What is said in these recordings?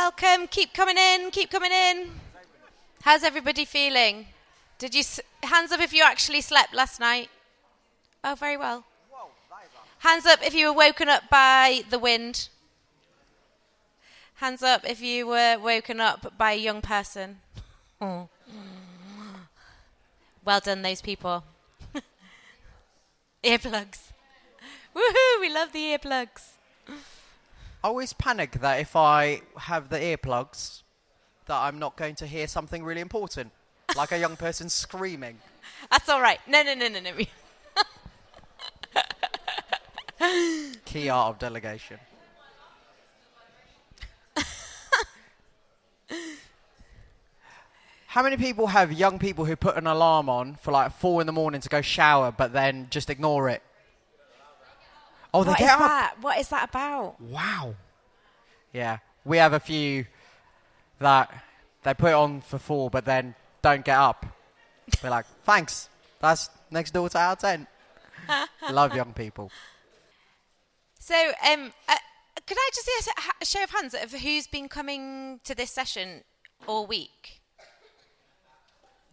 Welcome. Keep coming in. Keep coming in. How's everybody feeling? Did you s- hands up if you actually slept last night? Oh, very well. Hands up if you were woken up by the wind. Hands up if you were woken up by a young person. Well done, those people. earplugs. Woohoo! We love the earplugs. I always panic that if I have the earplugs, that I'm not going to hear something really important, like a young person screaming. That's all right. No, no, no, no, no. Key art of delegation. How many people have young people who put an alarm on for like four in the morning to go shower, but then just ignore it? Oh, they What is get up. that? What is that about? Wow. Yeah, we have a few that they put on for four, but then don't get up. We're like, thanks. That's next door to our tent. Love young people. So, um, uh, could I just get a a show of hands of who's been coming to this session all week?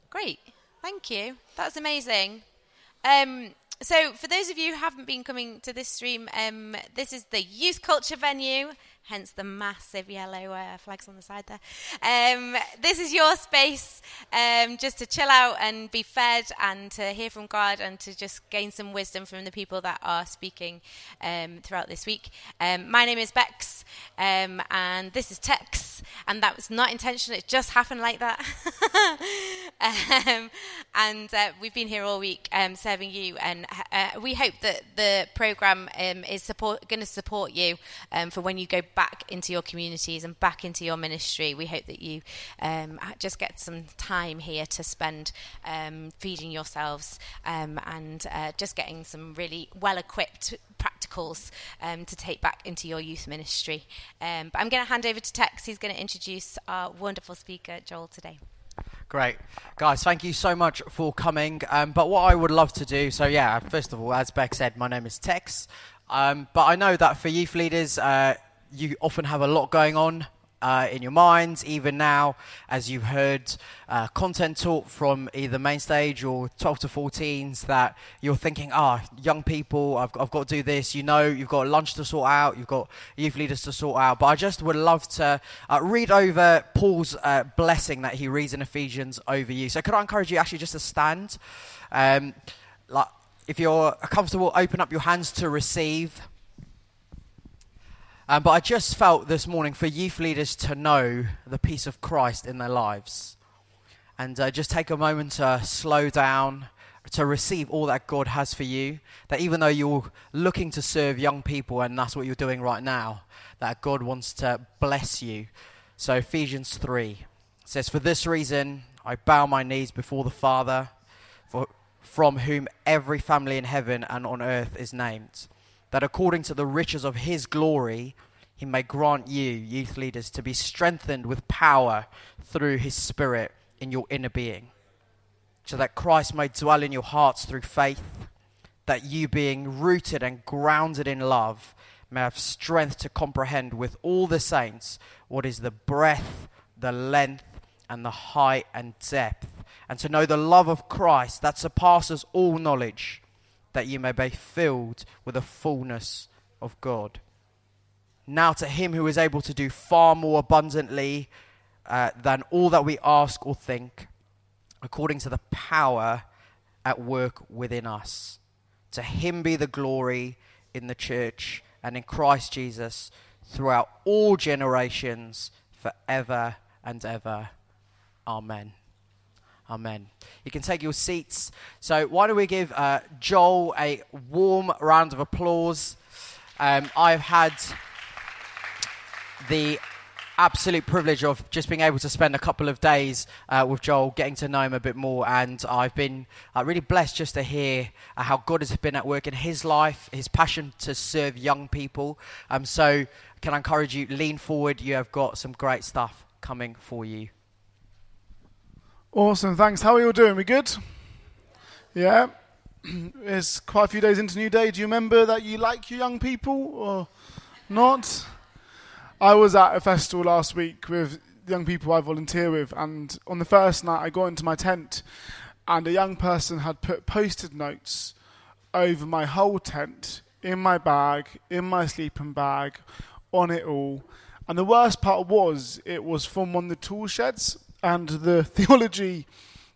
Great, thank you. That's amazing. Um, so, for those of you who haven't been coming to this stream, um, this is the youth culture venue, hence the massive yellow uh, flags on the side there. Um, this is your space um, just to chill out and be fed and to hear from God and to just gain some wisdom from the people that are speaking um, throughout this week. Um, my name is Bex, um, and this is Tex, and that was not intentional, it just happened like that. um, and uh, we've been here all week serving you, and uh, we hope that the program is support going to support you for when you go back into your communities and back into your ministry. We hope that you um, just get some time here to spend um, feeding yourselves um, and uh, just getting some really well-equipped practicals um, to take back into your youth ministry. Um, but I'm going to hand over to Tex. He's going to introduce our wonderful speaker, Joel, today. Great. Guys, thank you so much for coming. Um, but what I would love to do, so yeah, first of all, as Bex said, my name is Tex. Um, but I know that for youth leaders, uh, you often have a lot going on uh, in your minds, even now, as you've heard uh, content taught from either main stage or 12 to 14s, that you're thinking, ah, young people, I've, I've got to do this. You know, you've got lunch to sort out, you've got youth leaders to sort out. But I just would love to uh, read over Paul's uh, blessing that he reads in Ephesians over you. So could I encourage you actually just to stand? Um, like, if you're comfortable, open up your hands to receive. Um, but I just felt this morning for youth leaders to know the peace of Christ in their lives. And uh, just take a moment to slow down, to receive all that God has for you. That even though you're looking to serve young people, and that's what you're doing right now, that God wants to bless you. So, Ephesians 3 says, For this reason I bow my knees before the Father, for, from whom every family in heaven and on earth is named that according to the riches of his glory, he may grant you, youth leaders, to be strengthened with power through his Spirit in your inner being, so that Christ may dwell in your hearts through faith, that you, being rooted and grounded in love, may have strength to comprehend with all the saints what is the breadth, the length, and the height and depth, and to know the love of Christ that surpasses all knowledge that you may be filled with the fullness of God. Now, to him who is able to do far more abundantly uh, than all that we ask or think, according to the power at work within us. To him be the glory in the church and in Christ Jesus throughout all generations, forever and ever. Amen. Amen. You can take your seats. So, why don't we give uh, Joel a warm round of applause? Um, I've had the absolute privilege of just being able to spend a couple of days uh, with Joel, getting to know him a bit more, and I've been uh, really blessed just to hear uh, how God has been at work in his life, his passion to serve young people. Um, so, can I encourage you, lean forward? You have got some great stuff coming for you. Awesome, thanks. How are you all doing? We good? Yeah? It's quite a few days into Newday. Do you remember that you like your young people or not? I was at a festival last week with young people I volunteer with, and on the first night, I got into my tent, and a young person had put post-it notes over my whole tent, in my bag, in my sleeping bag, on it all. And the worst part was, it was from one of the tool sheds, and the theology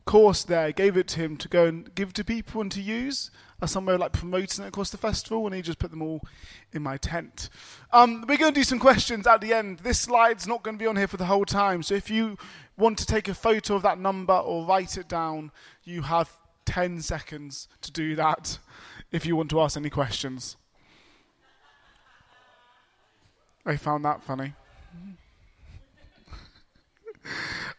course there gave it to him to go and give to people and to use as like promoting it across the festival, and he just put them all in my tent. Um, we're going to do some questions at the end. This slide's not going to be on here for the whole time, so if you want to take a photo of that number or write it down, you have 10 seconds to do that if you want to ask any questions. I found that funny.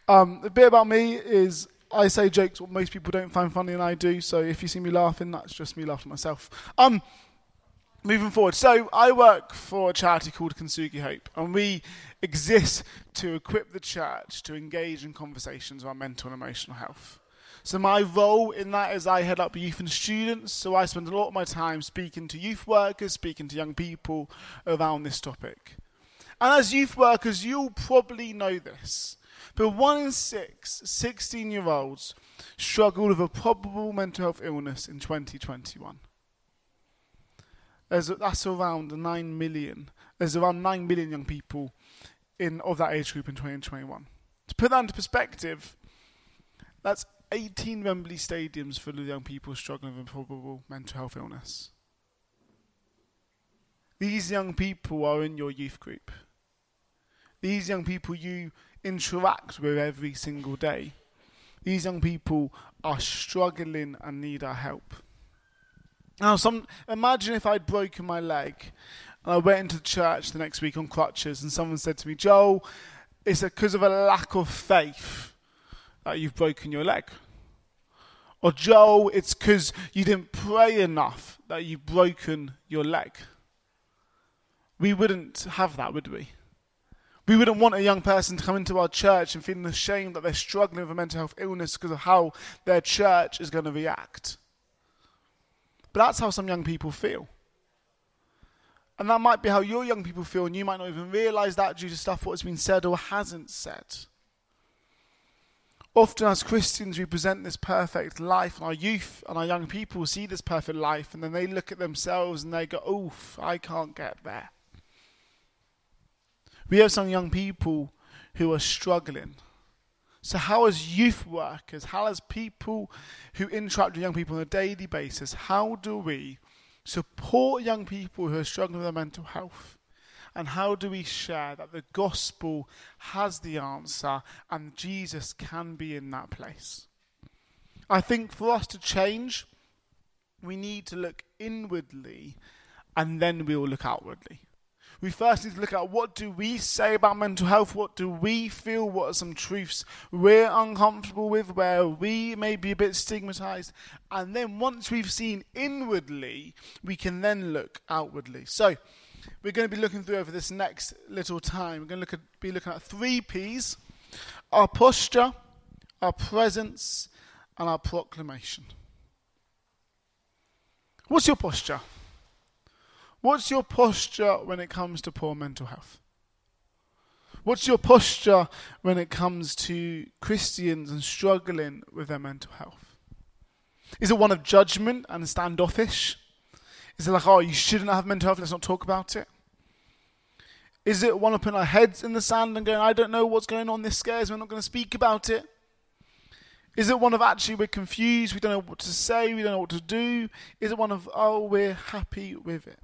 Um, a bit about me is I say jokes what most people don't find funny, and I do. So if you see me laughing, that's just me laughing myself. Um, moving forward, so I work for a charity called Kintsugi Hope, and we exist to equip the church to engage in conversations around mental and emotional health. So my role in that is I head up youth and students. So I spend a lot of my time speaking to youth workers, speaking to young people around this topic. And as youth workers, you'll probably know this. But one in six 16 year olds struggle with a probable mental health illness in 2021. There's, that's around 9 million. There's around 9 million young people in of that age group in 2021. To put that into perspective, that's 18 Wembley stadiums full of young people struggling with probable mental health illness. These young people are in your youth group. These young people you interact with every single day. These young people are struggling and need our help. Now, some imagine if I'd broken my leg and I went into church the next week on crutches, and someone said to me, "Joel, it's because of a lack of faith that you've broken your leg." Or Joel, it's because you didn't pray enough that you've broken your leg. We wouldn't have that, would we? We wouldn't want a young person to come into our church and feeling ashamed that they're struggling with a mental health illness because of how their church is going to react. But that's how some young people feel. And that might be how your young people feel, and you might not even realize that due to stuff what has been said or hasn't said. Often, as Christians, we present this perfect life, and our youth and our young people see this perfect life, and then they look at themselves and they go, Oof, I can't get there. We have some young people who are struggling. So, how, as youth workers, how, as people who interact with young people on a daily basis, how do we support young people who are struggling with their mental health? And how do we share that the gospel has the answer and Jesus can be in that place? I think for us to change, we need to look inwardly and then we will look outwardly we first need to look at what do we say about mental health, what do we feel, what are some truths we're uncomfortable with, where we may be a bit stigmatized, and then once we've seen inwardly, we can then look outwardly. So, we're going to be looking through over this next little time. We're going to look at, be looking at three P's our posture, our presence, and our proclamation. What's your posture? What's your posture when it comes to poor mental health? What's your posture when it comes to Christians and struggling with their mental health? Is it one of judgment and standoffish? Is it like, oh, you shouldn't have mental health, let's not talk about it? Is it one of putting our heads in the sand and going, I don't know what's going on, this scares I'm not going to speak about it? Is it one of actually we're confused, we don't know what to say, we don't know what to do? Is it one of, oh, we're happy with it?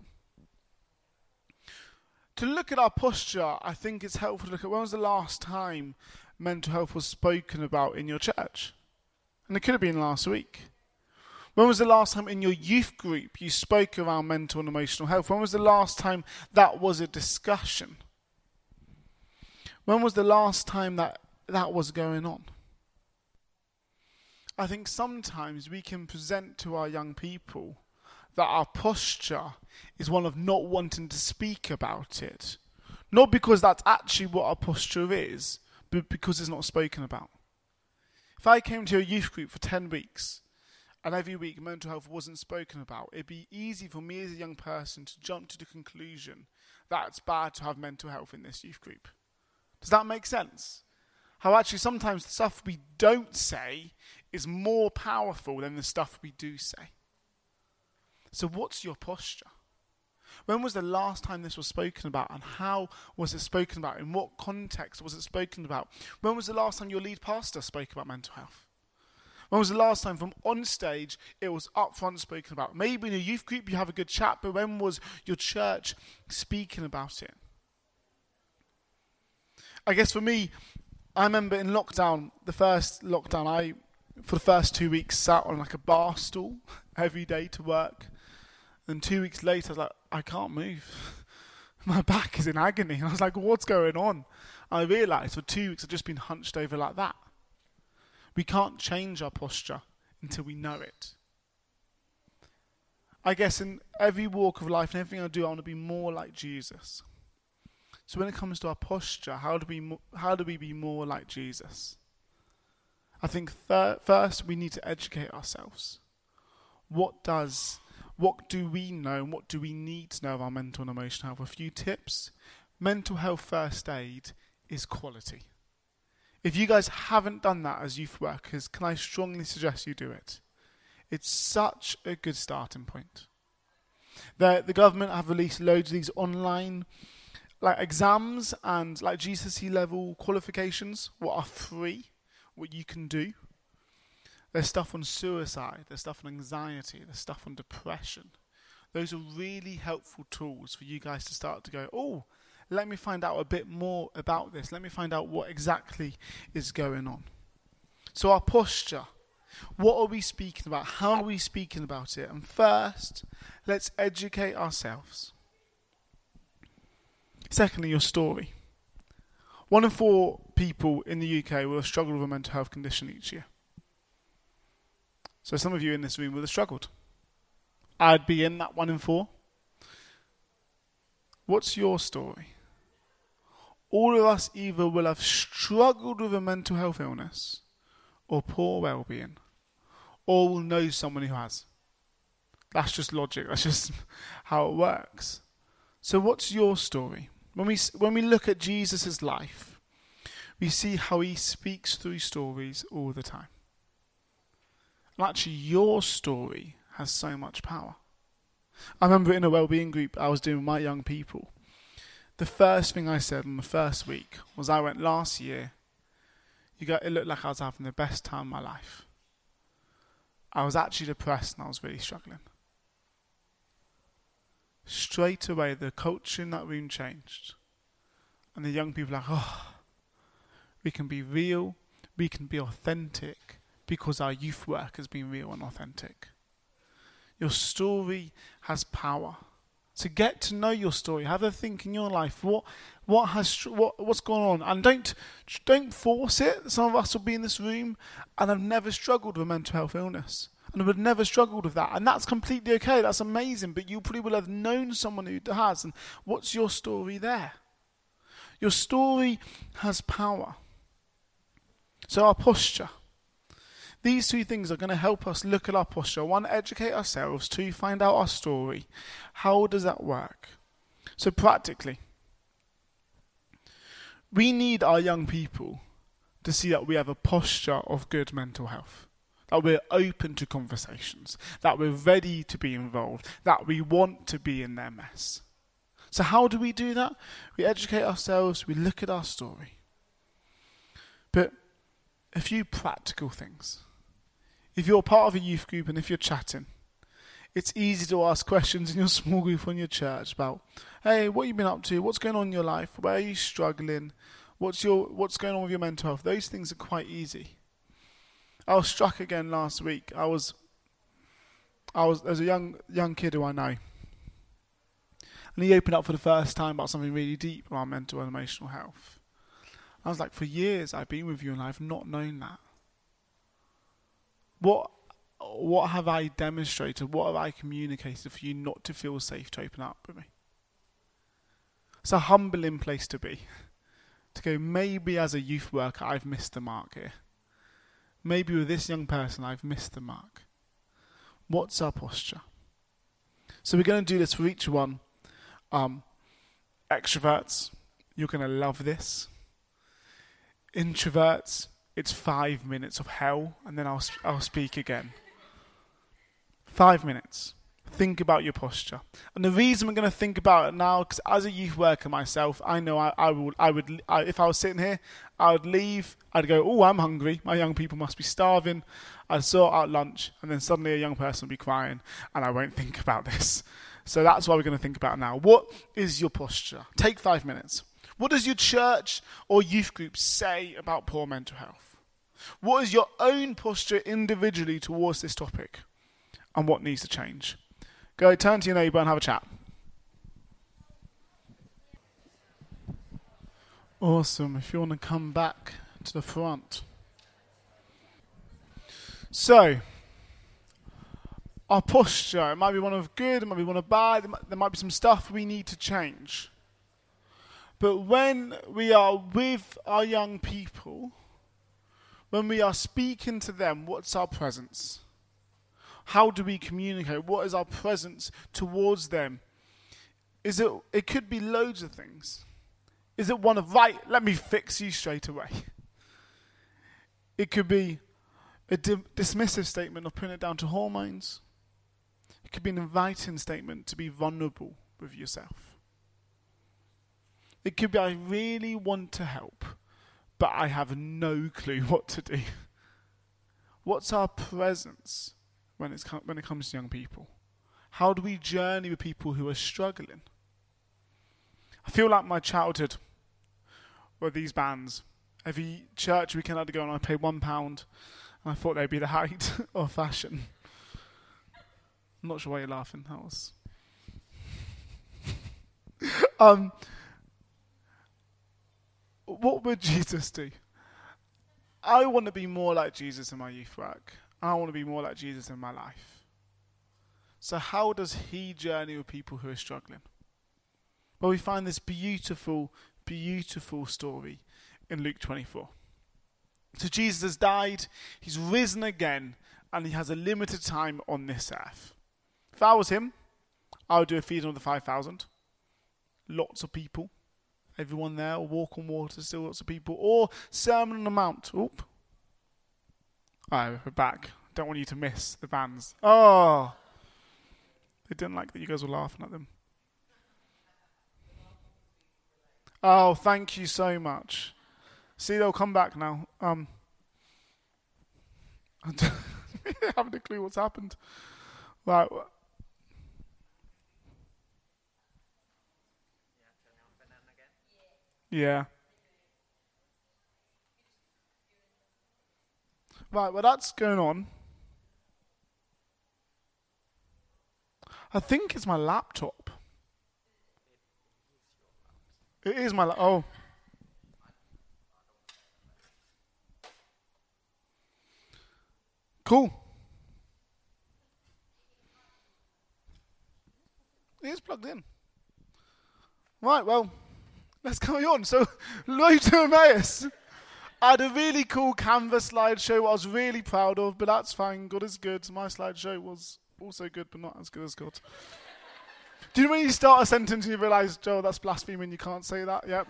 To look at our posture, I think it's helpful to look at when was the last time mental health was spoken about in your church? And it could have been last week. When was the last time in your youth group you spoke around mental and emotional health? When was the last time that was a discussion? When was the last time that that was going on? I think sometimes we can present to our young people that our posture is one of not wanting to speak about it. Not because that's actually what our posture is, but because it's not spoken about. If I came to a youth group for 10 weeks and every week mental health wasn't spoken about, it'd be easy for me as a young person to jump to the conclusion that it's bad to have mental health in this youth group. Does that make sense? How actually sometimes the stuff we don't say is more powerful than the stuff we do say. So, what's your posture? When was the last time this was spoken about, and how was it spoken about? In what context was it spoken about? When was the last time your lead pastor spoke about mental health? When was the last time from on stage it was upfront spoken about? Maybe in a youth group you have a good chat, but when was your church speaking about it? I guess for me, I remember in lockdown, the first lockdown, I for the first two weeks sat on like a bar stool every day to work. And two weeks later, I was like, I can't move. My back is in agony. And I was like, what's going on? I realised for two weeks I've just been hunched over like that. We can't change our posture until we know it. I guess in every walk of life and everything I do, I want to be more like Jesus. So when it comes to our posture, how do we how do we be more like Jesus? I think thir- first we need to educate ourselves. What does what do we know and what do we need to know of our mental and emotional health? A few tips. Mental health first aid is quality. If you guys haven't done that as youth workers, can I strongly suggest you do it? It's such a good starting point. The, the government have released loads of these online like exams and like GCSE level qualifications, what are free, what you can do. There's stuff on suicide, there's stuff on anxiety, there's stuff on depression. Those are really helpful tools for you guys to start to go, oh, let me find out a bit more about this. Let me find out what exactly is going on. So, our posture. What are we speaking about? How are we speaking about it? And first, let's educate ourselves. Secondly, your story. One in four people in the UK will struggle with a mental health condition each year. So some of you in this room will have struggled. I'd be in that one in four. What's your story? All of us either will have struggled with a mental health illness or poor well being, or will know someone who has. That's just logic. That's just how it works. So, what's your story? When we, when we look at Jesus' life, we see how he speaks through stories all the time. Actually, your story has so much power. I remember in a well-being group I was doing with my young people. The first thing I said in the first week was I went last year. You got it looked like I was having the best time of my life. I was actually depressed and I was really struggling straight away the culture in that room changed. And the young people are like, oh, we can be real, we can be authentic because our youth work has been real and authentic. Your story has power. To get to know your story, have a think in your life. What, what has, what, what's going on, and don't, don't force it. Some of us will be in this room and have never struggled with mental health illness and would never struggled with that. And that's completely okay. That's amazing. But you probably will have known someone who has. And what's your story there? Your story has power. So, our posture. These two things are going to help us look at our posture. One, educate ourselves. Two, find out our story. How does that work? So, practically, we need our young people to see that we have a posture of good mental health that we're open to conversations, that we're ready to be involved, that we want to be in their mess. So, how do we do that? We educate ourselves, we look at our story. But a few practical things. If you're part of a youth group and if you're chatting, it's easy to ask questions in your small group on your church about, hey, what you been up to? What's going on in your life? Where are you struggling? What's your what's going on with your mental health? Those things are quite easy. I was struck again last week. I was, I was as a young young kid who I know, and he opened up for the first time about something really deep about mental and emotional health. I was like, for years I've been with you and I've not known that. What what have I demonstrated? What have I communicated for you not to feel safe to open up with me? It's a humbling place to be. To go, maybe as a youth worker, I've missed the mark here maybe with this young person, I've missed the mark. What's our posture? So we're going to do this for each one. Um, Extroverts, you're going to love this. Introverts, it's five minutes of hell, and then I'll, I'll speak again. Five minutes. Think about your posture. And the reason we're going to think about it now, because as a youth worker myself, I know I, I would, I would I, if I was sitting here, I would leave, I'd go, oh, I'm hungry. My young people must be starving. I'd sort out lunch, and then suddenly a young person would be crying, and I won't think about this. So that's why we're going to think about now. What is your posture? Take five minutes. What does your church or youth group say about poor mental health? What is your own posture individually towards this topic? And what needs to change? Go turn to your neighbour and have a chat. Awesome. If you want to come back to the front. So, our posture, it might be one of good, it might be one of bad, there might, there might be some stuff we need to change. But when we are with our young people, when we are speaking to them, what's our presence? How do we communicate? What is our presence towards them? Is it it could be loads of things. Is it one of right, let me fix you straight away? It could be a di- dismissive statement of putting it down to hormones. It could be an inviting statement to be vulnerable with yourself. It could be I really want to help, but I have no clue what to do. What's our presence when, it's when it comes to young people? How do we journey with people who are struggling? I feel like my childhood were these bands. Every church weekend I had to go and I paid one pound, and I thought they'd be the height of fashion. I'm not sure why you're laughing. That was. um, what would Jesus do? I want to be more like Jesus in my youth work. I want to be more like Jesus in my life. So, how does he journey with people who are struggling? Well, we find this beautiful, beautiful story in Luke 24. So, Jesus has died, he's risen again, and he has a limited time on this earth. If I was him, I would do a feeding of the 5,000. Lots of people. Everyone there, or walk on water, still lots of people. Or Sermon on the Mount. Oop. Oh, we're back. Don't want you to miss the bands. Oh. They didn't like that you guys were laughing at them. Oh, thank you so much. See, they'll come back now. Um, I haven't a clue what's happened. Right. Yeah. Right, well, that's going on. I think it's my laptop. It is my la- oh. Cool. It is plugged in. Right, well, let's carry on. So, Road to Emmaus. I had a really cool Canvas slideshow I was really proud of, but that's fine. God is good. My slideshow was also good, but not as good as God. Do you know when you start a sentence and you realise, Joe, that's blasphemy and you can't say that? Yep.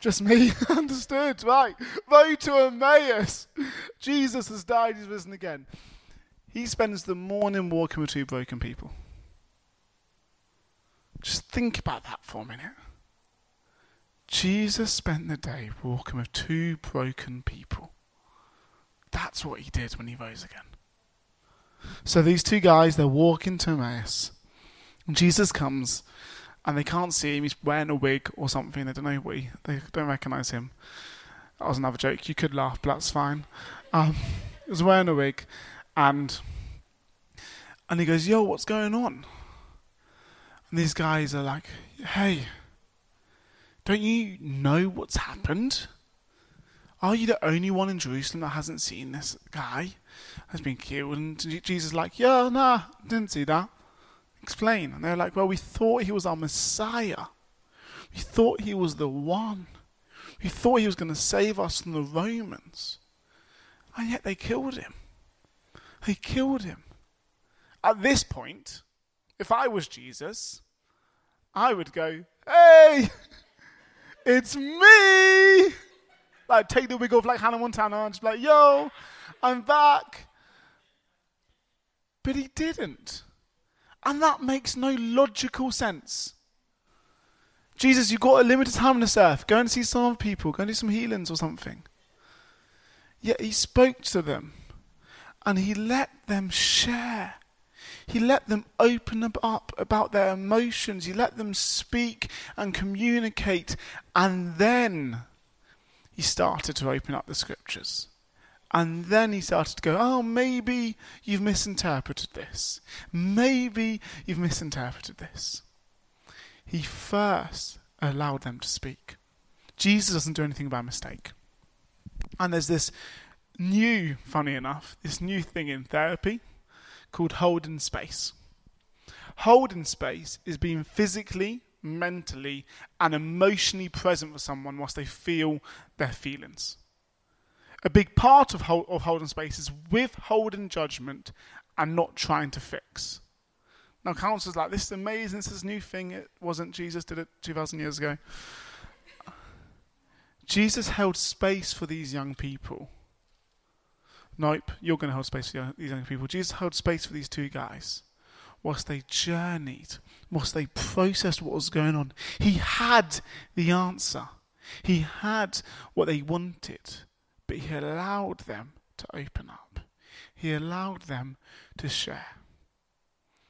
Just me. Understood. Right. Road to Emmaus. Jesus has died, he's risen again. He spends the morning walking with two broken people. Just think about that for a minute. Jesus spent the day walking with two broken people. That's what he did when he rose again. So these two guys, they're walking to Emmaus. And Jesus comes, and they can't see him. He's wearing a wig or something. They don't know what he, they don't recognize him. That was another joke. You could laugh, but that's fine. Um, he was wearing a wig, and and he goes, "Yo, what's going on?" And these guys are like, "Hey." Don't you know what's happened? Are you the only one in Jerusalem that hasn't seen this guy has been killed? And Jesus is like, yeah, nah, didn't see that. Explain. And they're like, well, we thought he was our Messiah. We thought he was the one. We thought he was going to save us from the Romans. And yet they killed him. They killed him. At this point, if I was Jesus, I would go, hey, it's me. Like, take the wig off like Hannah Montana and just be like, yo, I'm back. But he didn't. And that makes no logical sense. Jesus, you've got a limited time on this earth. Go and see some people. Go and do some healings or something. Yet he spoke to them and he let them share. He let them open up about their emotions. He let them speak and communicate. And then he started to open up the scriptures. And then he started to go, oh, maybe you've misinterpreted this. Maybe you've misinterpreted this. He first allowed them to speak. Jesus doesn't do anything by mistake. And there's this new, funny enough, this new thing in therapy called holding space. Holding space is being physically, mentally, and emotionally present for someone whilst they feel their feelings. A big part of, hold, of holding space is withholding judgment and not trying to fix. Now, counselors like, this is amazing, this is a new thing. It wasn't Jesus did it 2,000 years ago. Jesus held space for these young people. Nope, you're going to hold space for these young people. Jesus held space for these two guys whilst they journeyed, whilst they processed what was going on. He had the answer, he had what they wanted, but he allowed them to open up, he allowed them to share.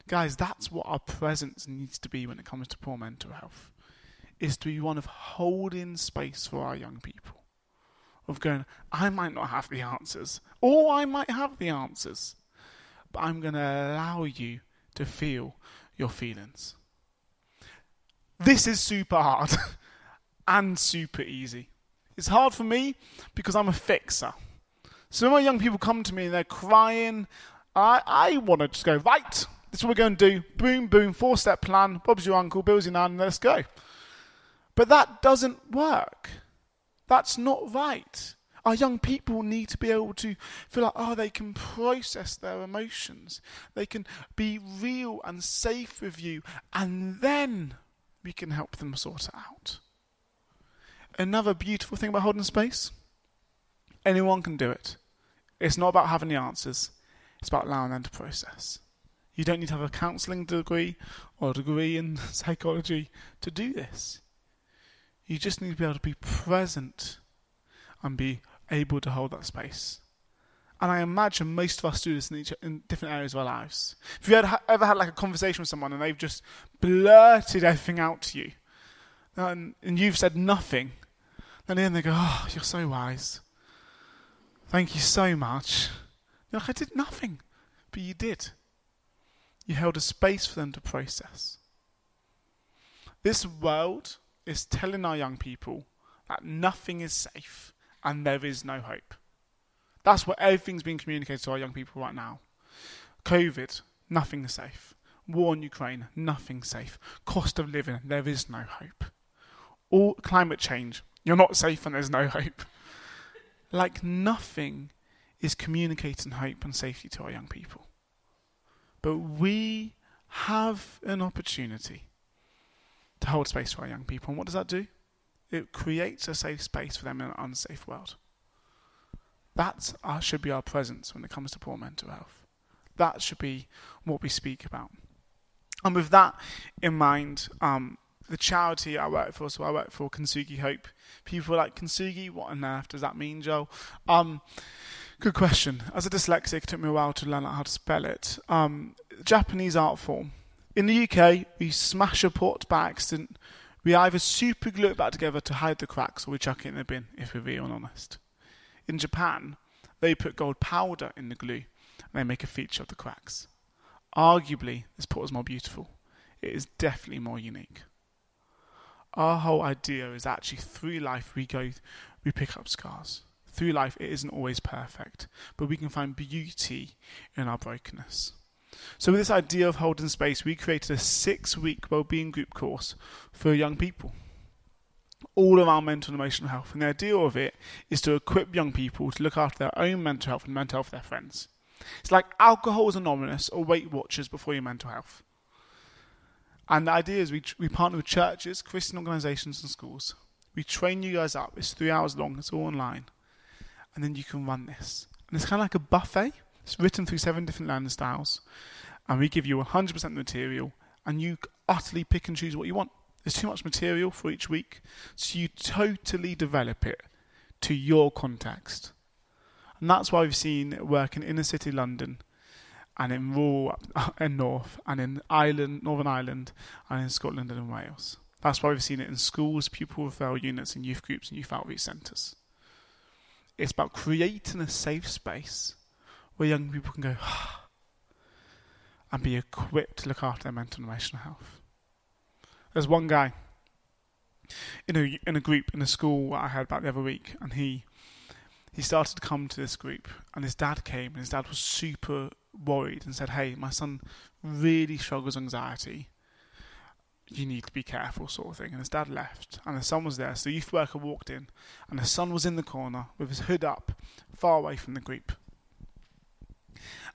Guys, that's what our presence needs to be when it comes to poor mental health. Is to be one of holding space for our young people. Of going, I might not have the answers, or I might have the answers, but I'm going to allow you to feel your feelings. This is super hard and super easy. It's hard for me because I'm a fixer. So when my young people come to me and they're crying, I, I want to just go, right, this is what we're going to do. Boom, boom, four step plan. Bob's your uncle, Bill's your nan, let's go. But that doesn't work. That's not right. Our young people need to be able to feel like, oh, they can process their emotions. They can be real and safe with you. And then we can help them sort it out. Another beautiful thing about holding space anyone can do it. It's not about having the answers, it's about allowing them to process. You don't need to have a counselling degree or a degree in psychology to do this. You just need to be able to be present and be able to hold that space. And I imagine most of us do this in, each, in different areas of our lives. If you ever, ever had like a conversation with someone and they've just blurted everything out to you, and, and you've said nothing, then in they go, "Oh, you're so wise. Thank you so much." You're like, "I did nothing," but you did. You held a space for them to process. This world is telling our young people that nothing is safe and there is no hope. That's what everything's being communicated to our young people right now. COVID, nothing is safe. War in Ukraine, nothing safe. Cost of living, there is no hope. All climate change, you're not safe and there's no hope. Like nothing is communicating hope and safety to our young people. But we have an opportunity to hold space for our young people. And what does that do? It creates a safe space for them in an unsafe world. That should be our presence when it comes to poor mental health. That should be what we speak about. And with that in mind, um, the charity I work for, so I work for Kintsugi Hope. People are like Kintsugi, what on earth does that mean, Joel? Um, good question. As a dyslexic, it took me a while to learn how to spell it. Um, Japanese art form. In the UK, we smash a pot by accident we either super glue it back together to hide the cracks or we chuck it in the bin, if we're real honest. In Japan, they put gold powder in the glue and they make a feature of the cracks. Arguably, this pot is more beautiful. It is definitely more unique. Our whole idea is actually through life we go, we pick up scars. Through life, it isn't always perfect, but we can find beauty in our brokenness. So, with this idea of holding space, we created a six week well-being group course for young people. All around mental and emotional health. And the idea of it is to equip young people to look after their own mental health and mental health of their friends. It's like Alcoholics Anonymous or Weight Watchers before your mental health. And the idea is we, we partner with churches, Christian organisations, and schools. We train you guys up. It's three hours long. It's all online, and then you can run this. And it's kind of like a buffet. It's written through seven different learning styles, and we give you 100% of the material, and you utterly pick and choose what you want. There's too much material for each week, so you totally develop it to your context. And that's why we've seen it work in inner city London and in rural and north and in Ireland, Northern Ireland and in Scotland and in Wales. That's why we've seen it in schools, pupil referral units, and youth groups and youth outreach centres. It's about creating a safe space where young people can go ah, and be equipped to look after their mental and emotional health. There's one guy in a in a group in a school I heard about the other week, and he he started to come to this group, and his dad came, and his dad was super worried and said, "Hey, my son really struggles anxiety. You need to be careful, sort of thing." And his dad left, and the son was there. So the youth worker walked in, and the son was in the corner with his hood up, far away from the group.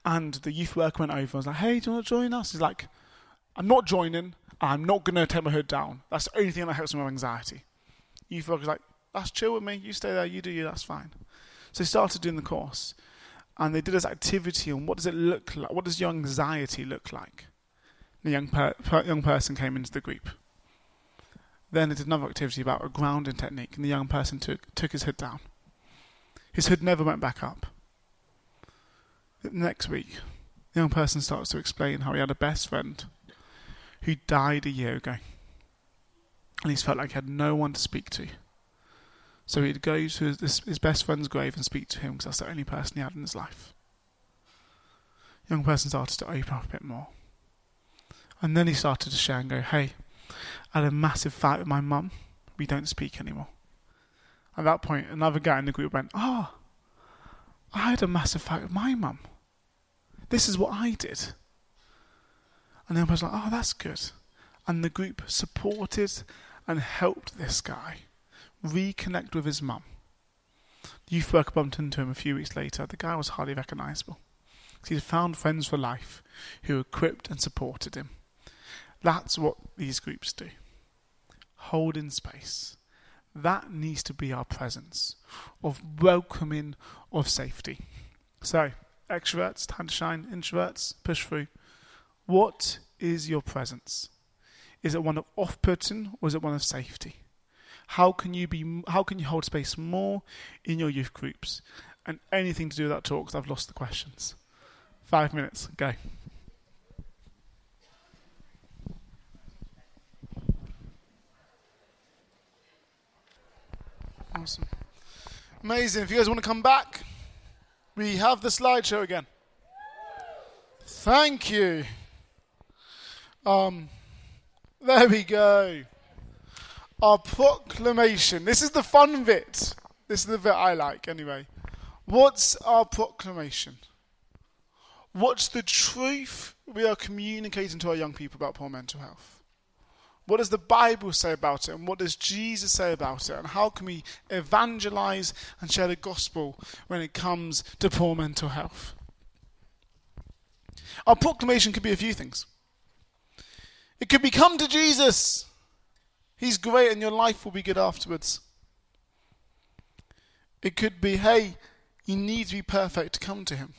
And the youth worker went over and was like, Hey, do you want to join us? He's like, I'm not joining. I'm not going to take my hood down. That's the only thing that helps me with anxiety. Youth worker's like, That's chill with me. You stay there. You do you. That's fine. So they started doing the course. And they did this activity on what does it look like? What does your anxiety look like? The young, per- per- young person came into the group. Then they did another activity about a grounding technique, and the young person took, took his hood down. His hood never went back up. Next week, the young person starts to explain how he had a best friend who died a year ago. And he's felt like he had no one to speak to. So he'd go to his, his best friend's grave and speak to him because that's the only person he had in his life. Young person started to open up a bit more. And then he started to share and go, Hey, I had a massive fight with my mum. We don't speak anymore. At that point, another guy in the group went, Ah, oh, I had a massive fight with my mum. This is what I did. And then I was like, oh, that's good. And the group supported and helped this guy reconnect with his mum. The youth worker bumped into him a few weeks later. The guy was hardly recognisable. He'd found friends for life who equipped and supported him. That's what these groups do. Hold in space. That needs to be our presence of welcoming, of safety. So, extroverts, time to shine, introverts, push through. What is your presence? Is it one of off-putting or is it one of safety? How can you be? How can you hold space more in your youth groups? And anything to do with that talk? I've lost the questions. Five minutes. Go. Awesome. Amazing. If you guys want to come back, we have the slideshow again. Thank you. Um, there we go. Our proclamation. This is the fun bit. This is the bit I like, anyway. What's our proclamation? What's the truth we are communicating to our young people about poor mental health? What does the Bible say about it? And what does Jesus say about it? And how can we evangelize and share the gospel when it comes to poor mental health? Our proclamation could be a few things. It could be come to Jesus. He's great and your life will be good afterwards. It could be, hey, you need to be perfect to come to him.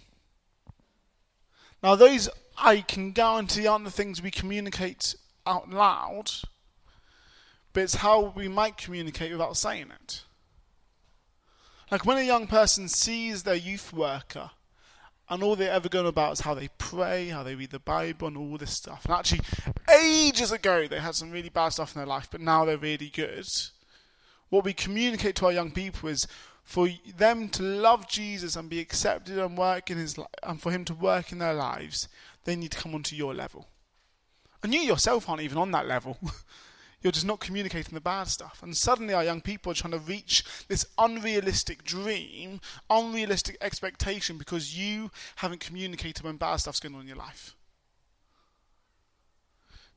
Now, those I can guarantee aren't the things we communicate out loud, but it's how we might communicate without saying it. Like when a young person sees their youth worker and all they're ever going about is how they pray, how they read the Bible, and all this stuff. And actually, ages ago, they had some really bad stuff in their life, but now they're really good. What we communicate to our young people is for them to love Jesus and be accepted and work in his li- and for him to work in their lives, they need to come onto your level. And you yourself aren't even on that level. You're just not communicating the bad stuff. And suddenly our young people are trying to reach this unrealistic dream, unrealistic expectation because you haven't communicated when bad stuff's going on in your life.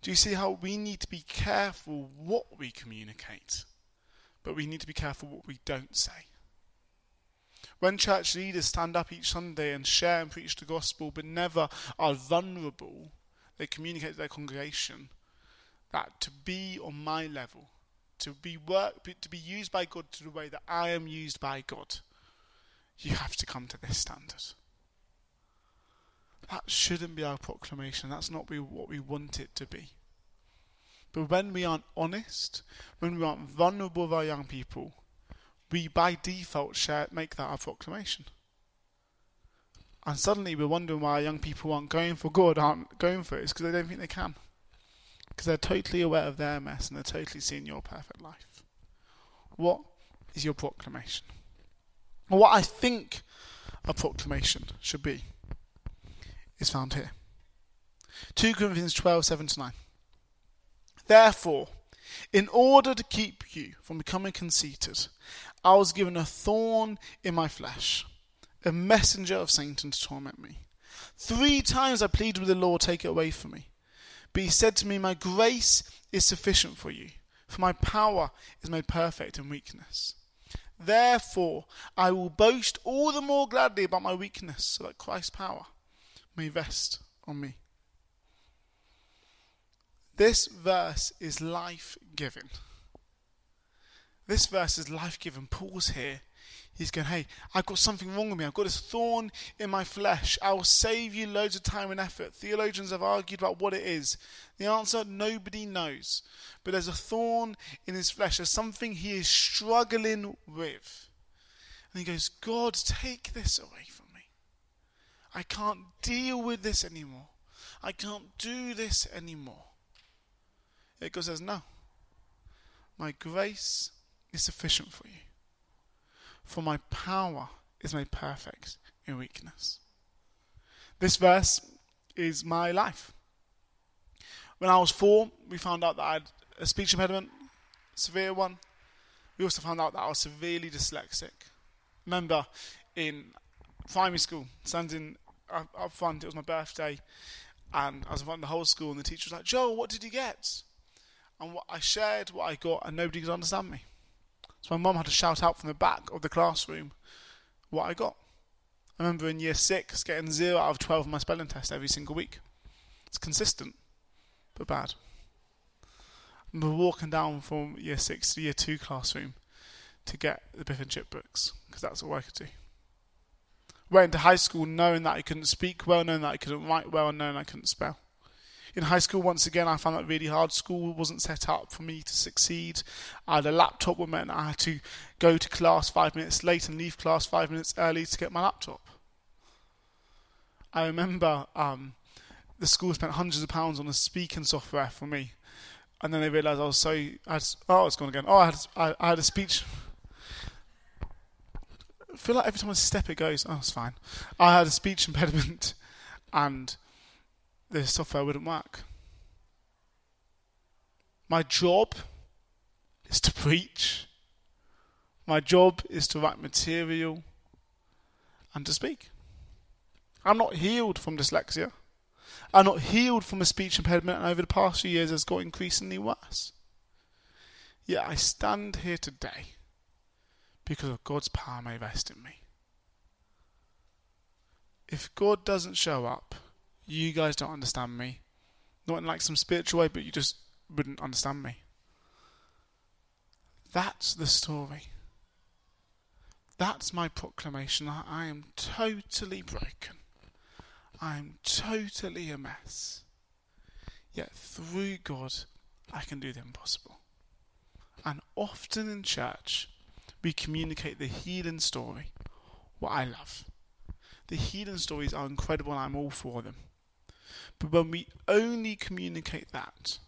Do you see how we need to be careful what we communicate, but we need to be careful what we don't say? When church leaders stand up each Sunday and share and preach the gospel, but never are vulnerable, they communicate to their congregation, that to be on my level, to be work, to be used by God to the way that I am used by God, you have to come to this standard. That shouldn't be our proclamation. That's not what we want it to be. But when we aren't honest, when we aren't vulnerable with our young people, we by default share, make that our proclamation. And suddenly we're wondering why young people aren't going for God, aren't going for it. It's because they don't think they can. Because they're totally aware of their mess and they're totally seeing your perfect life. What is your proclamation? What I think a proclamation should be is found here. 2 Corinthians 12, 7 to 9. Therefore, in order to keep you from becoming conceited, I was given a thorn in my flesh, a messenger of Satan to torment me. Three times I pleaded with the Lord, take it away from me. But he said to me, My grace is sufficient for you, for my power is made perfect in weakness. Therefore, I will boast all the more gladly about my weakness, so that Christ's power may rest on me. This verse is life giving. This verse is life giving. Paul's here. He's going, Hey, I've got something wrong with me. I've got this thorn in my flesh. I will save you loads of time and effort. Theologians have argued about what it is. The answer nobody knows. But there's a thorn in his flesh. There's something he is struggling with. And he goes, God, take this away from me. I can't deal with this anymore. I can't do this anymore. It God says, No. My grace is sufficient for you. For my power is made perfect in weakness. This verse is my life. When I was four, we found out that I had a speech impediment, severe one. We also found out that I was severely dyslexic. Remember, in primary school, standing up, up front, it was my birthday, and I was in front of the whole school, and the teacher was like, Joel, what did you get? and what I shared what I got, and nobody could understand me. So my mum had to shout out from the back of the classroom what I got. I remember in year six getting zero out of twelve on my spelling test every single week. It's consistent, but bad. I remember walking down from year six to year two classroom to get the Biff and Chip books because that's all I could do. Went into high school knowing that I couldn't speak well, knowing that I couldn't write well, and knowing I couldn't spell in high school, once again, I found that really hard. School wasn't set up for me to succeed. I had a laptop, which meant I had to go to class five minutes late and leave class five minutes early to get my laptop. I remember um, the school spent hundreds of pounds on a speaking software for me, and then they realised I was so. I had, oh, it's gone again. Oh, I had I, I had a speech. I feel like every time I step it goes. Oh, it's fine. I had a speech impediment, and the software wouldn't work. My job is to preach. My job is to write material and to speak. I'm not healed from dyslexia. I'm not healed from a speech impediment, and over the past few years, it's got increasingly worse. Yet I stand here today because of God's power may rest in me. If God doesn't show up, you guys don't understand me. Not in like some spiritual way, but you just wouldn't understand me. That's the story. That's my proclamation. I am totally broken. I am totally a mess. Yet through God, I can do the impossible. And often in church, we communicate the healing story, what I love. The healing stories are incredible, and I'm all for them. But when we only communicate that,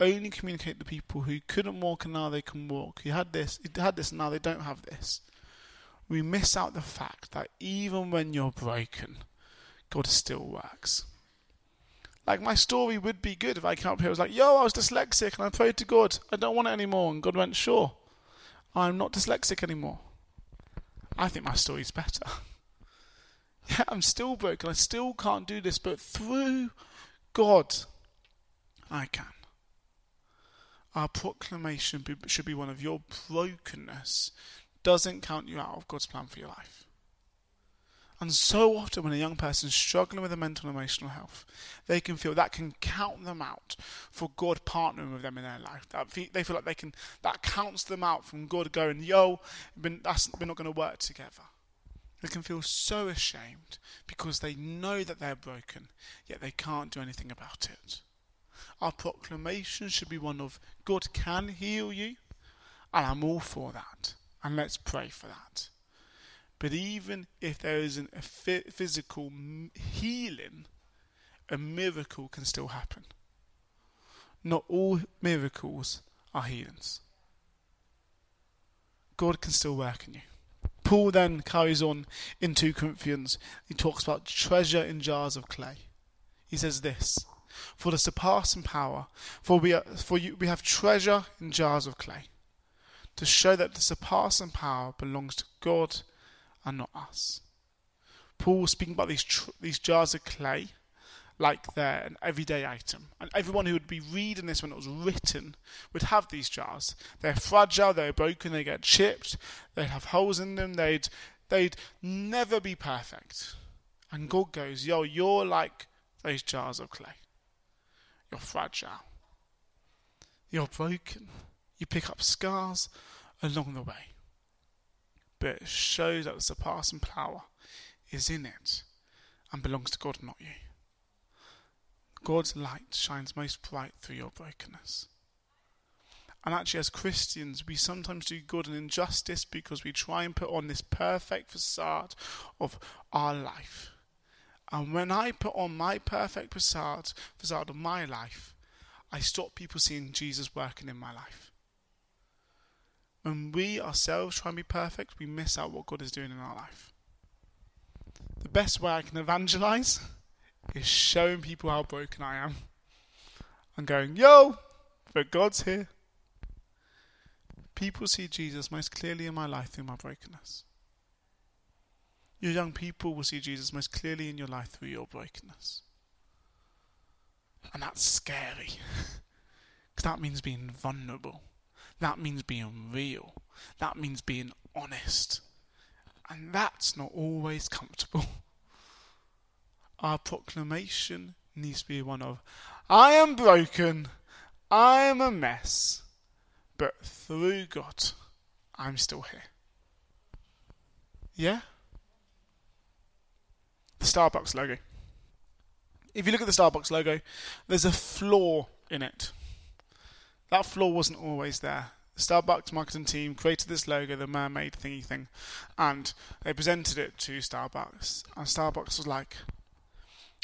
only communicate the people who couldn't walk and now they can walk, who had this, who had this and now they don't have this, we miss out the fact that even when you're broken, God still works. Like my story would be good if I came up here. I was like, "Yo, I was dyslexic and I prayed to God. I don't want it anymore." And God went, "Sure, I'm not dyslexic anymore." I think my story's better. I'm still broken. I still can't do this, but through God, I can. Our proclamation should be one of your brokenness doesn't count you out of God's plan for your life. And so often, when a young person is struggling with their mental and emotional health, they can feel that can count them out for God partnering with them in their life. They feel like they can that counts them out from God going, "Yo, that's, we're not going to work together." They can feel so ashamed because they know that they're broken, yet they can't do anything about it. Our proclamation should be one of God can heal you, and I'm all for that. And let's pray for that. But even if there isn't a physical healing, a miracle can still happen. Not all miracles are healings. God can still work in you. Paul then carries on in 2 Corinthians. He talks about treasure in jars of clay. He says this For the surpassing power, for we, are, for you, we have treasure in jars of clay, to show that the surpassing power belongs to God and not us. Paul speaking about these tr- these jars of clay like they're an everyday item. And everyone who would be reading this when it was written would have these jars. They're fragile, they're broken, they get chipped, they have holes in them, they'd they'd never be perfect. And God goes, Yo, you're like those jars of clay. You're fragile. You're broken. You pick up scars along the way but it shows that the surpassing power is in it and belongs to God not you. God's light shines most bright through your brokenness. And actually, as Christians, we sometimes do good and injustice because we try and put on this perfect facade of our life. And when I put on my perfect facade, facade of my life, I stop people seeing Jesus working in my life. When we ourselves try and be perfect, we miss out what God is doing in our life. The best way I can evangelize is showing people how broken I am and going, yo, but God's here. People see Jesus most clearly in my life through my brokenness. Your young people will see Jesus most clearly in your life through your brokenness. And that's scary. Because that means being vulnerable. That means being real. That means being honest. And that's not always comfortable. Our proclamation needs to be one of I am broken, I am a mess, but through God, I'm still here. Yeah? The Starbucks logo. If you look at the Starbucks logo, there's a flaw in it. That flaw wasn't always there. The Starbucks marketing team created this logo, the mermaid thingy thing, and they presented it to Starbucks. And Starbucks was like,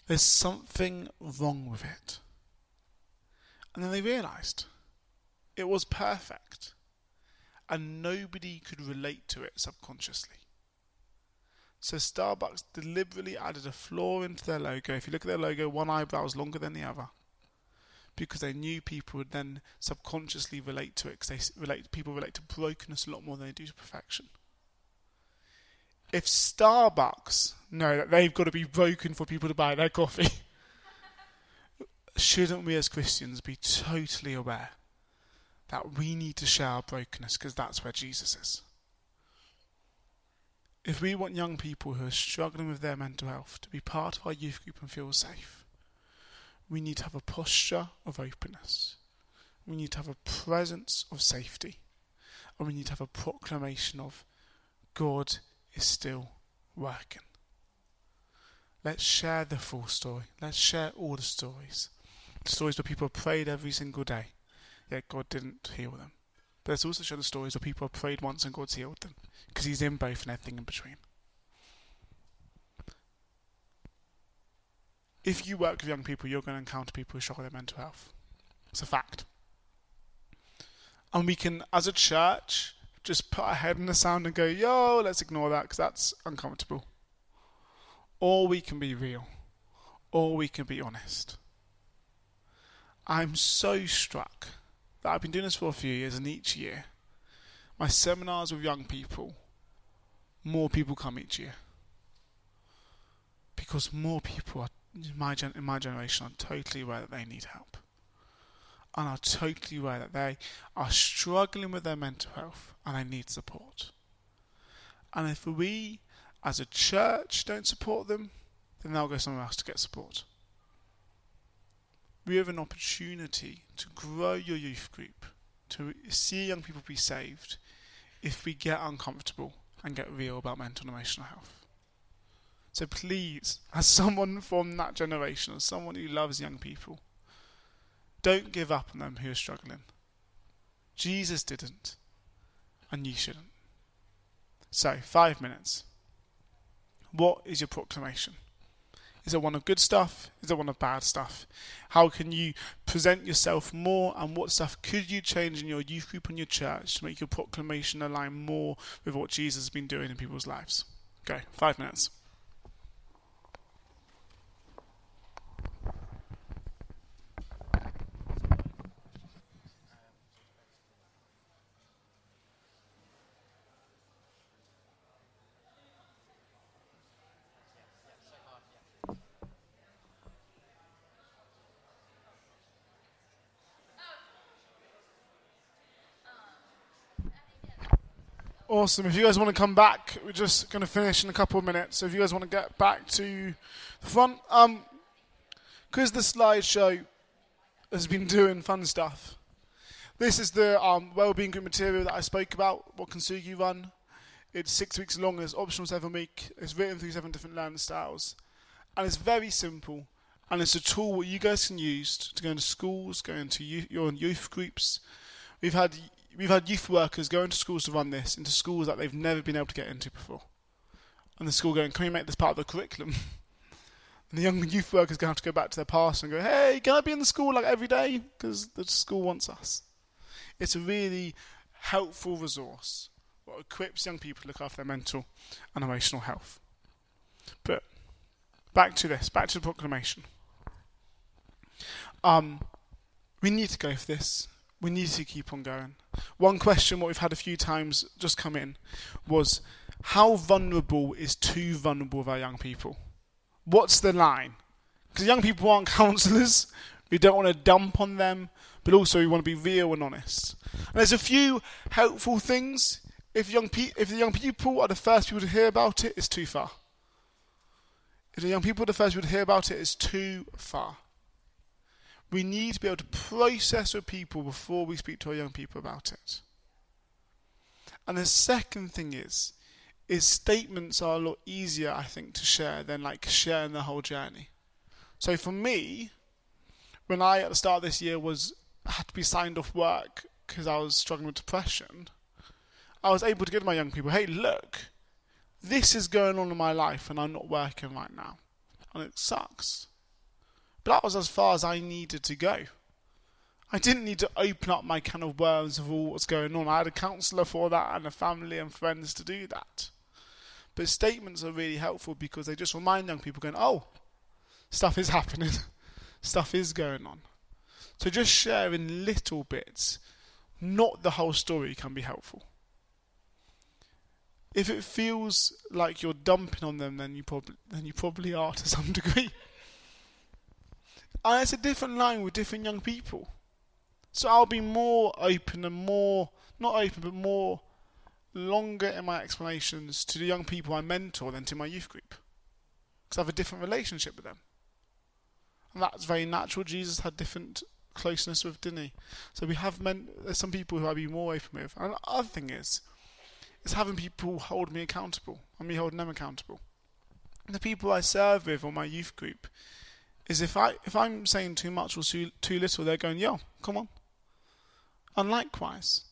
there's something wrong with it. And then they realised it was perfect. And nobody could relate to it subconsciously. So Starbucks deliberately added a flaw into their logo. If you look at their logo, one eyebrow was longer than the other because they knew people would then subconsciously relate to it because they relate people relate to brokenness a lot more than they do to perfection. If Starbucks know that they've got to be broken for people to buy their coffee, shouldn't we as Christians be totally aware that we need to share our brokenness because that's where Jesus is? If we want young people who are struggling with their mental health to be part of our youth group and feel safe, we need to have a posture of openness. We need to have a presence of safety. And we need to have a proclamation of God is still working. Let's share the full story. Let's share all the stories. The stories where people prayed every single day, yet God didn't heal them. But let's also share the stories where people prayed once and God's healed them, because He's in both and everything in between. if you work with young people, you're going to encounter people who struggle with their mental health. It's a fact. And we can, as a church, just put our head in the sand and go, yo, let's ignore that because that's uncomfortable. Or we can be real. Or we can be honest. I'm so struck that I've been doing this for a few years, and each year, my seminars with young people, more people come each year. Because more people are my gen- in my generation are totally aware that they need help and are totally aware that they are struggling with their mental health and I need support. And if we as a church don't support them, then they'll go somewhere else to get support. We have an opportunity to grow your youth group, to see young people be saved, if we get uncomfortable and get real about mental and emotional health. So please, as someone from that generation, as someone who loves young people, don't give up on them who are struggling. Jesus didn't, and you shouldn't. So, five minutes. What is your proclamation? Is it one of good stuff? Is it one of bad stuff? How can you present yourself more? And what stuff could you change in your youth group and your church to make your proclamation align more with what Jesus has been doing in people's lives? Okay, five minutes. Awesome. If you guys want to come back, we're just going to finish in a couple of minutes. So if you guys want to get back to the front, um, because the slideshow has been doing fun stuff. This is the um, well-being group material that I spoke about. What Kintsugi run? It's six weeks long. It's optional seven week. It's written through seven different learning styles, and it's very simple. And it's a tool what you guys can use to go into schools, go into youth, your youth groups. We've had we've had youth workers go into schools to run this, into schools that they've never been able to get into before. And the school going, can we make this part of the curriculum? and the young youth workers going to have to go back to their past and go, hey, can I be in the school like every day? Because the school wants us. It's a really helpful resource that equips young people to look after their mental and emotional health. But back to this, back to the proclamation. Um, we need to go for this we need to keep on going. One question, what we've had a few times just come in, was how vulnerable is too vulnerable of our young people? What's the line? Because young people aren't counsellors. We don't want to dump on them, but also we want to be real and honest. And there's a few helpful things. If young pe- if the young people are the first people to hear about it, it's too far. If the young people are the first people to hear about it, it's too far. We need to be able to process with people before we speak to our young people about it. And the second thing is, is statements are a lot easier, I think, to share than like sharing the whole journey. So for me, when I at the start of this year was had to be signed off work because I was struggling with depression, I was able to give my young people, hey, look, this is going on in my life and I'm not working right now. And it sucks. But that was as far as I needed to go. I didn't need to open up my can of worms of all what's going on. I had a counsellor for that and a family and friends to do that. But statements are really helpful because they just remind young people going, oh, stuff is happening. stuff is going on. So just sharing little bits, not the whole story, can be helpful. If it feels like you're dumping on them, then you probably then you probably are to some degree. And it's a different line with different young people. So I'll be more open and more, not open, but more longer in my explanations to the young people I mentor than to my youth group. Because I have a different relationship with them. And that's very natural. Jesus had different closeness with, didn't he? So we have men, there's some people who I'd be more open with. And the other thing is, is having people hold me accountable and me holding them accountable. And the people I serve with or my youth group is if I if I'm saying too much or too, too little, they're going, yo, come on. And likewise,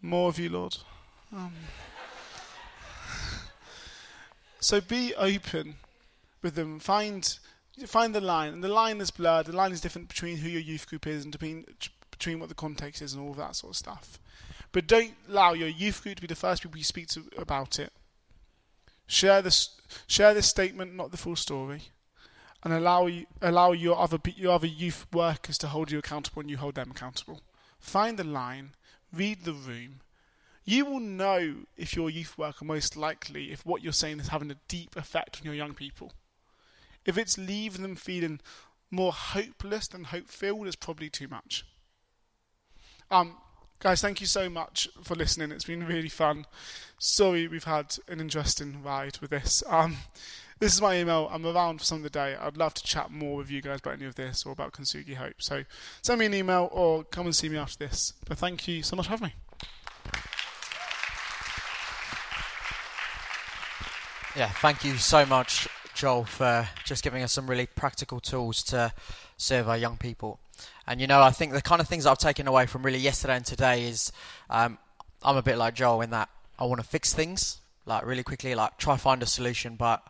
more of you, Lord. Um, so be open with them. Find find the line, and the line is blurred. The line is different between who your youth group is and between between what the context is and all that sort of stuff. But don't allow your youth group to be the first people you speak to about it. Share this, share this statement, not the full story, and allow allow your other your other youth workers to hold you accountable, and you hold them accountable. Find the line, read the room. You will know if your youth worker most likely if what you're saying is having a deep effect on your young people. If it's leaving them feeling more hopeless than hope filled, it's probably too much. Um, Guys, thank you so much for listening. It's been really fun. Sorry we've had an interesting ride with this. Um, this is my email. I'm around for some of the day. I'd love to chat more with you guys about any of this or about Kintsugi Hope. So send me an email or come and see me after this. But thank you so much for having me. Yeah, thank you so much, Joel, for just giving us some really practical tools to serve our young people. And you know, I think the kind of things I've taken away from really yesterday and today is um, I'm a bit like Joel in that I want to fix things like really quickly, like try find a solution. But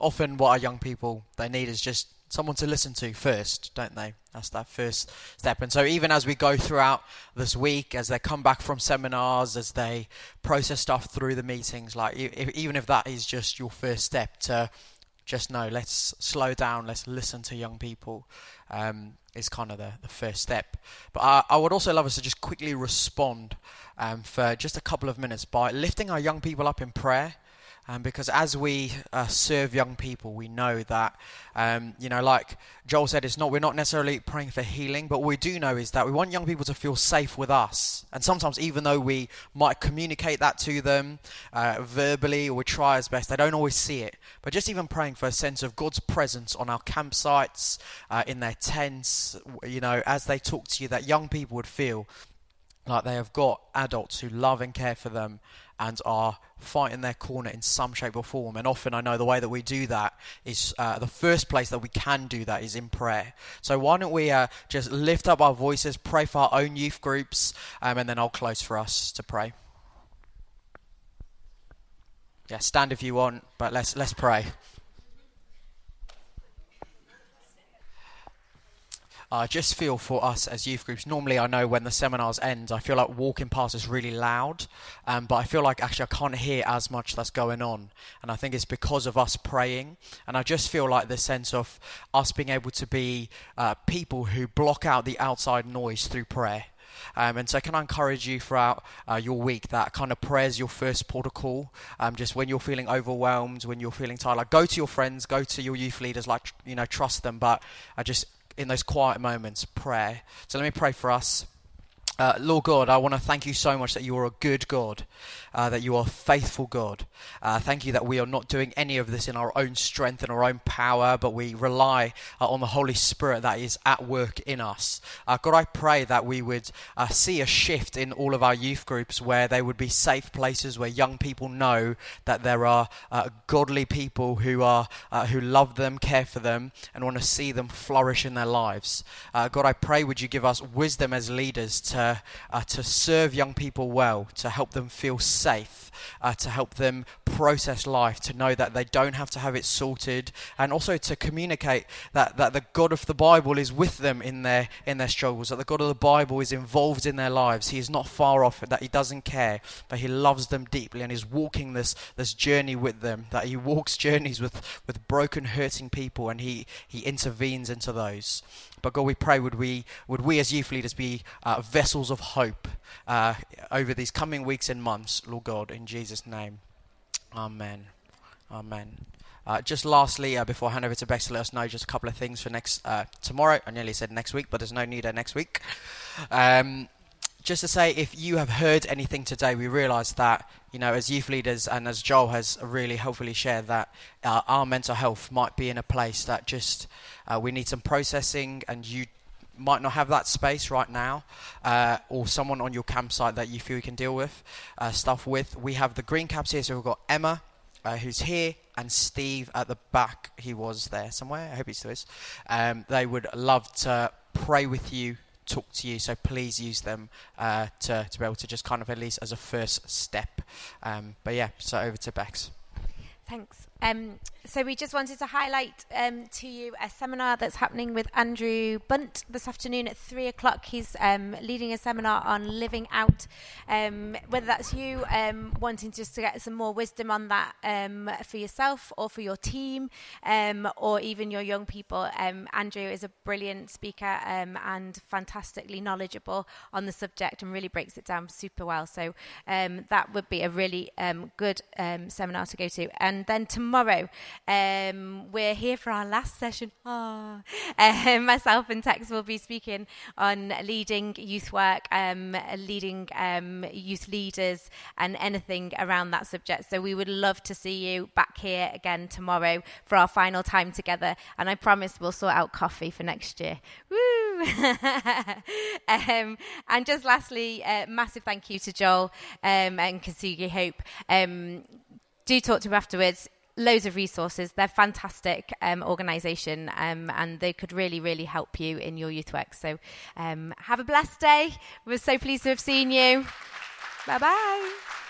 often, what our young people they need is just someone to listen to first, don't they? That's that first step. And so, even as we go throughout this week, as they come back from seminars, as they process stuff through the meetings, like even if that is just your first step to just know, let's slow down, let's listen to young people. Um, is kind of the, the first step. But I, I would also love us to just quickly respond um, for just a couple of minutes by lifting our young people up in prayer. Um, because as we uh, serve young people, we know that, um, you know, like Joel said, it's not we're not necessarily praying for healing, but what we do know is that we want young people to feel safe with us. And sometimes, even though we might communicate that to them uh, verbally or we try as best, they don't always see it. But just even praying for a sense of God's presence on our campsites, uh, in their tents, you know, as they talk to you, that young people would feel like they have got adults who love and care for them and are fighting their corner in some shape or form. And often I know the way that we do that is uh, the first place that we can do that is in prayer. So why don't we uh, just lift up our voices, pray for our own youth groups, um, and then I'll close for us to pray. Yeah, stand if you want, but let's let's pray. I uh, just feel for us as youth groups. Normally, I know when the seminars end, I feel like walking past is really loud, um, but I feel like actually I can't hear as much that's going on, and I think it's because of us praying. And I just feel like the sense of us being able to be uh, people who block out the outside noise through prayer. Um, and so, can I encourage you throughout uh, your week that kind of prayer is your first protocol? Um, just when you're feeling overwhelmed, when you're feeling tired, like go to your friends, go to your youth leaders, like you know, trust them. But I just in those quiet moments, pray. So let me pray for us. Uh, Lord God, I want to thank you so much that you are a good God, uh, that you are a faithful God. Uh, thank you that we are not doing any of this in our own strength and our own power, but we rely uh, on the Holy Spirit that is at work in us. Uh, God, I pray that we would uh, see a shift in all of our youth groups where they would be safe places where young people know that there are godly people who are who love them, care for them, and want to see them flourish in their lives. God, I pray would you give us wisdom as leaders to uh, to serve young people well, to help them feel safe, uh, to help them process life, to know that they don't have to have it sorted, and also to communicate that, that the God of the Bible is with them in their in their struggles, that the God of the Bible is involved in their lives. He is not far off, that He doesn't care, but He loves them deeply and is walking this this journey with them. That He walks journeys with with broken, hurting people, and He He intervenes into those. But God, we pray, would we, would we as youth leaders be uh, vessels of hope uh, over these coming weeks and months, Lord God, in Jesus' name. Amen. Amen. Uh, just lastly, uh, before I hand over to Bex to let us know just a couple of things for next uh, tomorrow. I nearly said next week, but there's no need of next week. Um, just to say, if you have heard anything today, we realise that you know, as youth leaders and as Joel has really hopefully shared, that uh, our mental health might be in a place that just uh, we need some processing, and you might not have that space right now, uh, or someone on your campsite that you feel you can deal with uh, stuff with. We have the green caps here, so we've got Emma, uh, who's here, and Steve at the back. He was there somewhere. I hope he still is. Um, they would love to pray with you talk to you. So please use them uh, to, to be able to just kind of at least as a first step. Um, but yeah, so over to Bex. Thanks. Um, so we just wanted to highlight um, to you a seminar that's happening with Andrew Bunt this afternoon at three o'clock. He's um, leading a seminar on living out. Um, whether that's you um, wanting just to get some more wisdom on that um, for yourself or for your team, or even your young people, Andrew is a brilliant speaker and fantastically knowledgeable on the subject and really breaks it down super well. So that would be a really good seminar to go to. And then tomorrow tomorrow. Um, we're here for our last session. Oh. Um, myself and Tex will be speaking on leading youth work, um, leading um, youth leaders, and anything around that subject. So we would love to see you back here again tomorrow for our final time together. And I promise we'll sort out coffee for next year. Woo! um, and just lastly, uh, massive thank you to Joel um, and Kintsugi Hope. Do talk to him afterwards. Loads of resources. They're fantastic um, organisation, um, and they could really, really help you in your youth work. So, um, have a blessed day. We're so pleased to have seen you. Bye bye.